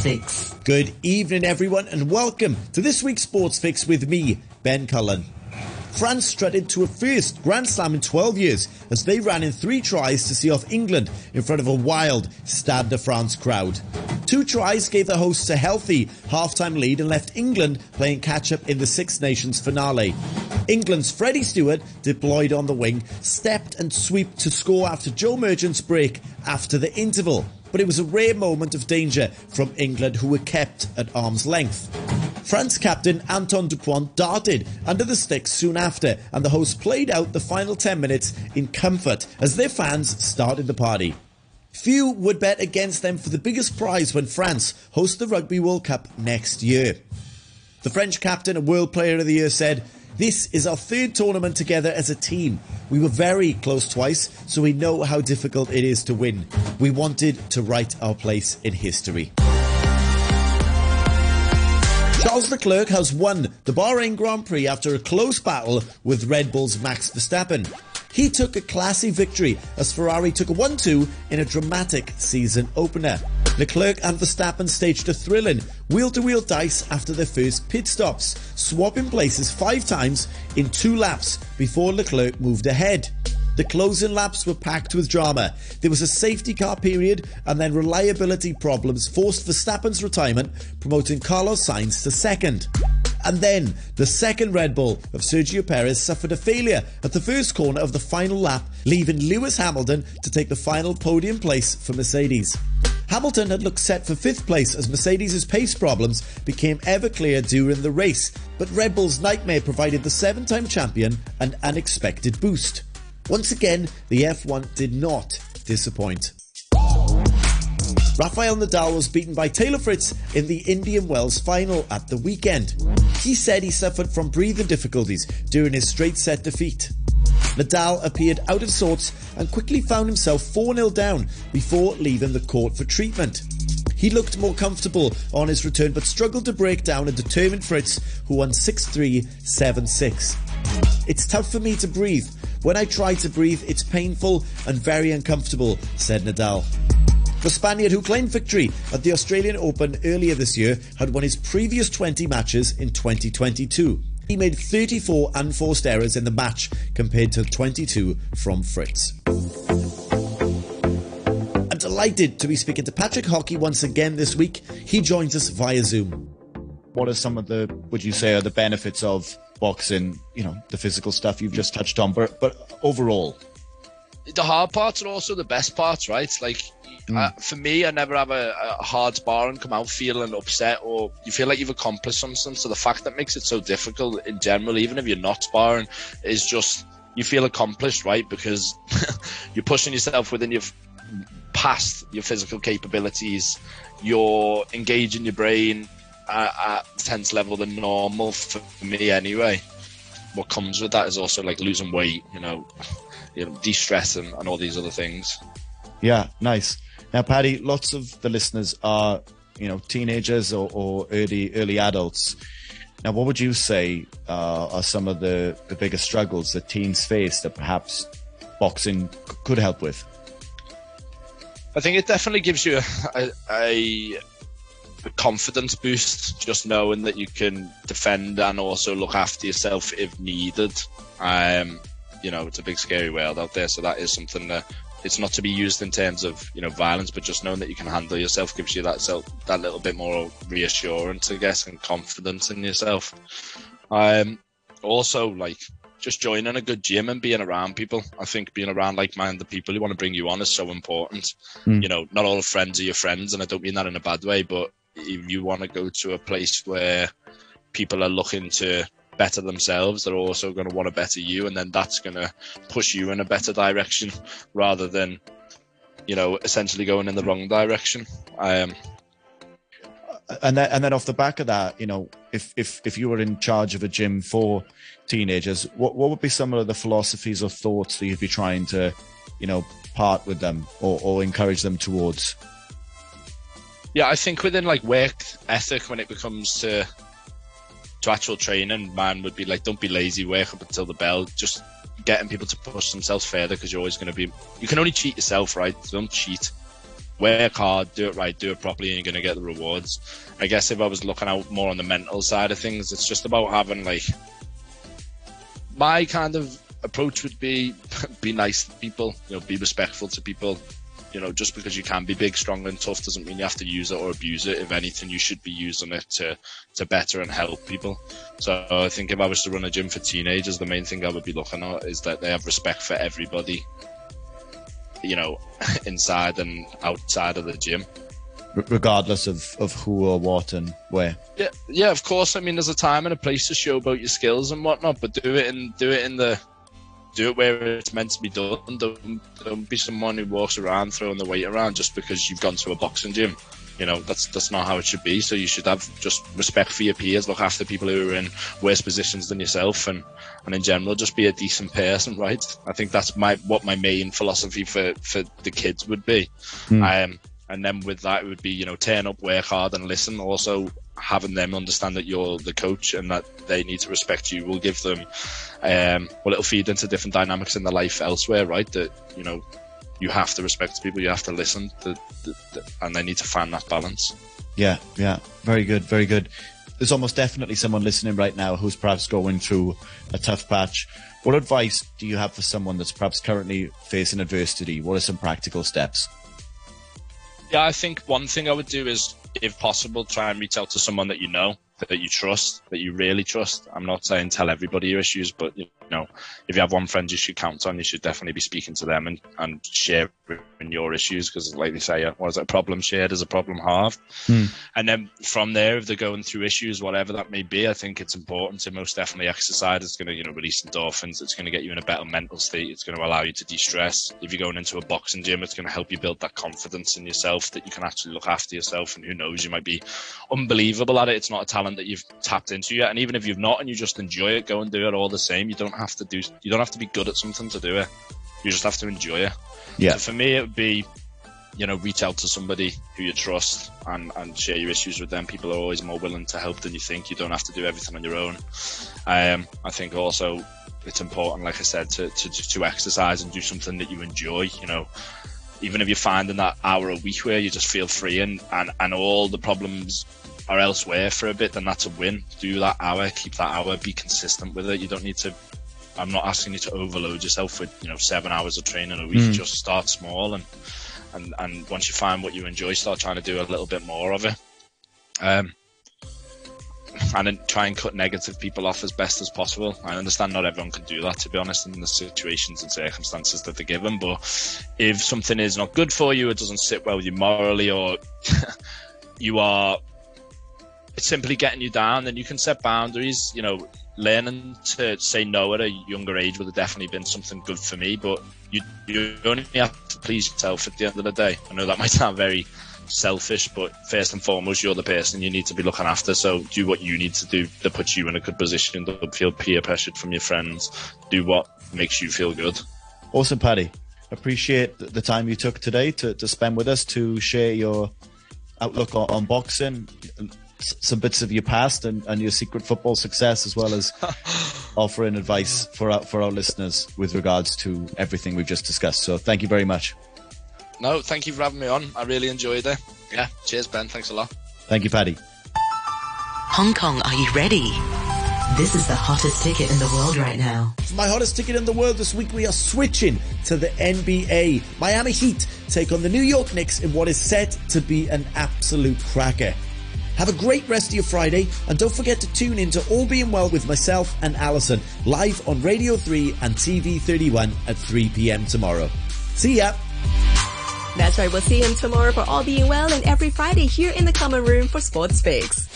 Fix. Good evening, everyone, and welcome to this week's Sports Fix with me, Ben Cullen. France strutted to a first Grand Slam in 12 years as they ran in three tries to see off England in front of a wild Stade de France crowd. Two tries gave the hosts a healthy half-time lead and left England playing catch-up in the Six Nations finale. England's Freddie Stewart, deployed on the wing, stepped and swept to score after Joe Marchant's break after the interval. But it was a rare moment of danger from England, who were kept at arm's length. France captain Antoine Dupont darted under the sticks soon after, and the hosts played out the final 10 minutes in comfort as their fans started the party. Few would bet against them for the biggest prize when France hosts the Rugby World Cup next year. The French captain and World Player of the Year said, This is our third tournament together as a team. We were very close twice, so we know how difficult it is to win. We wanted to write our place in history. Charles Leclerc has won the Bahrain Grand Prix after a close battle with Red Bull's Max Verstappen. He took a classy victory as Ferrari took a 1-2 in a dramatic season opener. Leclerc and Verstappen staged a thrilling wheel-to-wheel dice after their first pit stops, swapping places five times in two laps before Leclerc moved ahead. The closing laps were packed with drama. There was a safety car period, and then reliability problems forced Verstappen's retirement, promoting Carlos Sainz to second. And then the second Red Bull of Sergio Perez suffered a failure at the first corner of the final lap, leaving Lewis Hamilton to take the final podium place for Mercedes. Hamilton had looked set for fifth place as Mercedes' pace problems became ever clearer during the race, but Red Bull's nightmare provided the seven time champion an unexpected boost. Once again, the F1 did not disappoint. Rafael Nadal was beaten by Taylor Fritz in the Indian Wells final at the weekend. He said he suffered from breathing difficulties during his straight set defeat. Nadal appeared out of sorts and quickly found himself 4 0 down before leaving the court for treatment. He looked more comfortable on his return but struggled to break down a determined Fritz who won 6 3 7 6. It's tough for me to breathe. When I try to breathe, it's painful and very uncomfortable, said Nadal. The Spaniard who claimed victory at the Australian Open earlier this year had won his previous 20 matches in 2022. He made 34 unforced errors in the match compared to 22 from Fritz. I'm delighted to be speaking to Patrick Hockey once again this week. He joins us via Zoom. What are some of the, would you say, are the benefits of boxing, you know, the physical stuff you've just touched on, but, but overall? The hard parts are also the best parts, right? Like, Mm. Uh, for me, I never have a, a, hard spar and come out feeling upset or you feel like you've accomplished something. So the fact that makes it so difficult in general, even if you're not sparring, is just you feel accomplished, right? Because you're pushing yourself within your past your physical capabilities. You're engaging your brain at, at tense level than normal for me, anyway. What comes with that is also like losing weight, you know, you know, de-stress and, and all these other things. Yeah, nice. Now, Paddy, lots of the listeners are, you know, teenagers or, or early early adults. Now, what would you say uh, are some of the, the biggest struggles that teens face that perhaps boxing could help with? I think it definitely gives you a, a, a, confidence boost, just knowing that you can defend and also look after yourself if needed. Um, you know, it's a big, scary world out there, so that is something that it's not to be used in terms of you know violence, but just knowing that you can handle yourself gives you that self, that little bit more reassurance, I guess, and confidence in yourself. Um, also, like just joining a good gym and being around people. I think being around like-minded people who want to bring you on is so important. Mm. You know, not all friends are your friends, and I don't mean that in a bad way, but if you want to go to a place where people are looking to better themselves, they're also going to want to better you, and then that's going to push you in a better direction rather than, you know, essentially going in the wrong direction. Um, and then, and then off the back of that, you know, if if if you were in charge of a gym for teenagers, what what would be some of the philosophies or thoughts that you'd be trying to, you know, part with them or, or encourage them towards? Yeah, I think within like work ethic, when it becomes to to actual training, man would be like, don't be lazy, wake up until the bell, just getting people to push themselves further because you're always going to be, you can only cheat yourself, right? Don't cheat. work hard, do it right, do it properly, and you're going to get the rewards. I guess if I was looking out more on the mental side of things, it's just about having like my kind of approach would be be nice to people, you know, be respectful to people. You know, just because you can be big, strong, and tough doesn't mean you have to use it or abuse it. If anything, you should be using it to to better and help people. So I think if I was to run a gym for teenagers, the main thing I would be looking at is that they have respect for everybody. You know, inside and outside of the gym regardless of, of who or what and where. Yeah, yeah, of course. I mean, there's a time and a place to show about your skills and whatnot, but do it in do it in the do it where it's meant to be done. Don't, don't be someone who walks around throwing the weight around just because you've gone to a boxing gym. You know, that's that's not how it should be. So you should have just respect for your peers, look after people who are in worse positions than yourself, and and in general, just be a decent person, right? I think that's my what my main philosophy for for the kids would be. Mm. Um, and then with that, it would be you know turn up, work hard, and listen. Also, having them understand that you're the coach and that they need to respect you will give them um, well it'll feed into different dynamics in their life elsewhere right? That you know you have to respect people you have to listen to, to, to, and they need to find that balance. Yeah yeah. Very good very good. There's almost definitely someone listening right now who's perhaps going through a tough patch. What advice do you have for someone that's perhaps currently facing adversity? What are some practical steps yeah i think one thing i would do is if possible, try and reach out to someone that you know, that you trust, that you really trust. I'm not saying tell everybody your issues, but you know, if you have one friend you should count on, you should definitely be speaking to them and, and sharing your issues because, like they say, what is it? A problem shared is a problem halved. Hmm. And then from there, if they're going through issues, whatever that may be, I think it's important to most definitely exercise. It's going to, you know, release endorphins. It's going to get you in a better mental state. It's going to allow you to de-stress. If you're going into a boxing gym, it's going to help you build that confidence in yourself that you can actually look after yourself. And who knows, you might be unbelievable at it. It's not a talent that you've tapped into yet. And even if you've not and you just enjoy it, go and do it all the same. You don't have to do. You don't have to be good at something to do it. You just have to enjoy it. Yeah. So for me, it would be, you know, reach out to somebody who you trust and, and share your issues with them. People are always more willing to help than you think. You don't have to do everything on your own. Um, I think also it's important, like I said, to, to, to exercise and do something that you enjoy. You know, even if you're finding that hour a week where you just feel free and, and, and all the problems are elsewhere for a bit, then that's a win. Do that hour, keep that hour, be consistent with it. You don't need to. I'm not asking you to overload yourself with you know seven hours of training a week. Mm. Just start small and and and once you find what you enjoy, start trying to do a little bit more of it. Um, and then try and cut negative people off as best as possible. I understand not everyone can do that, to be honest, in the situations and circumstances that they're given. But if something is not good for you, it doesn't sit well with you morally, or you are it's simply getting you down. Then you can set boundaries. You know, learning to say no at a younger age would have definitely been something good for me. But you you only have to please yourself at the end of the day. I know that might sound very selfish, but first and foremost, you're the person you need to be looking after. So do what you need to do to put you in a good position. Don't feel peer pressured from your friends. Do what makes you feel good. Awesome, Paddy. Appreciate the time you took today to, to spend with us to share your outlook on, on boxing some bits of your past and, and your secret football success, as well as offering advice for our, for our listeners with regards to everything we've just discussed. So thank you very much. No, thank you for having me on. I really enjoyed it. Yeah, cheers, Ben. Thanks a lot. Thank you, Paddy. Hong Kong, are you ready? This is the hottest ticket in the world right now. For my hottest ticket in the world this week, we are switching to the NBA. Miami Heat take on the New York Knicks in what is set to be an absolute cracker. Have a great rest of your Friday and don't forget to tune in to All Being Well with myself and Alison live on Radio 3 and TV 31 at 3 p.m. tomorrow. See ya! That's right, we'll see him tomorrow for All Being Well and every Friday here in the common room for Sports Fix.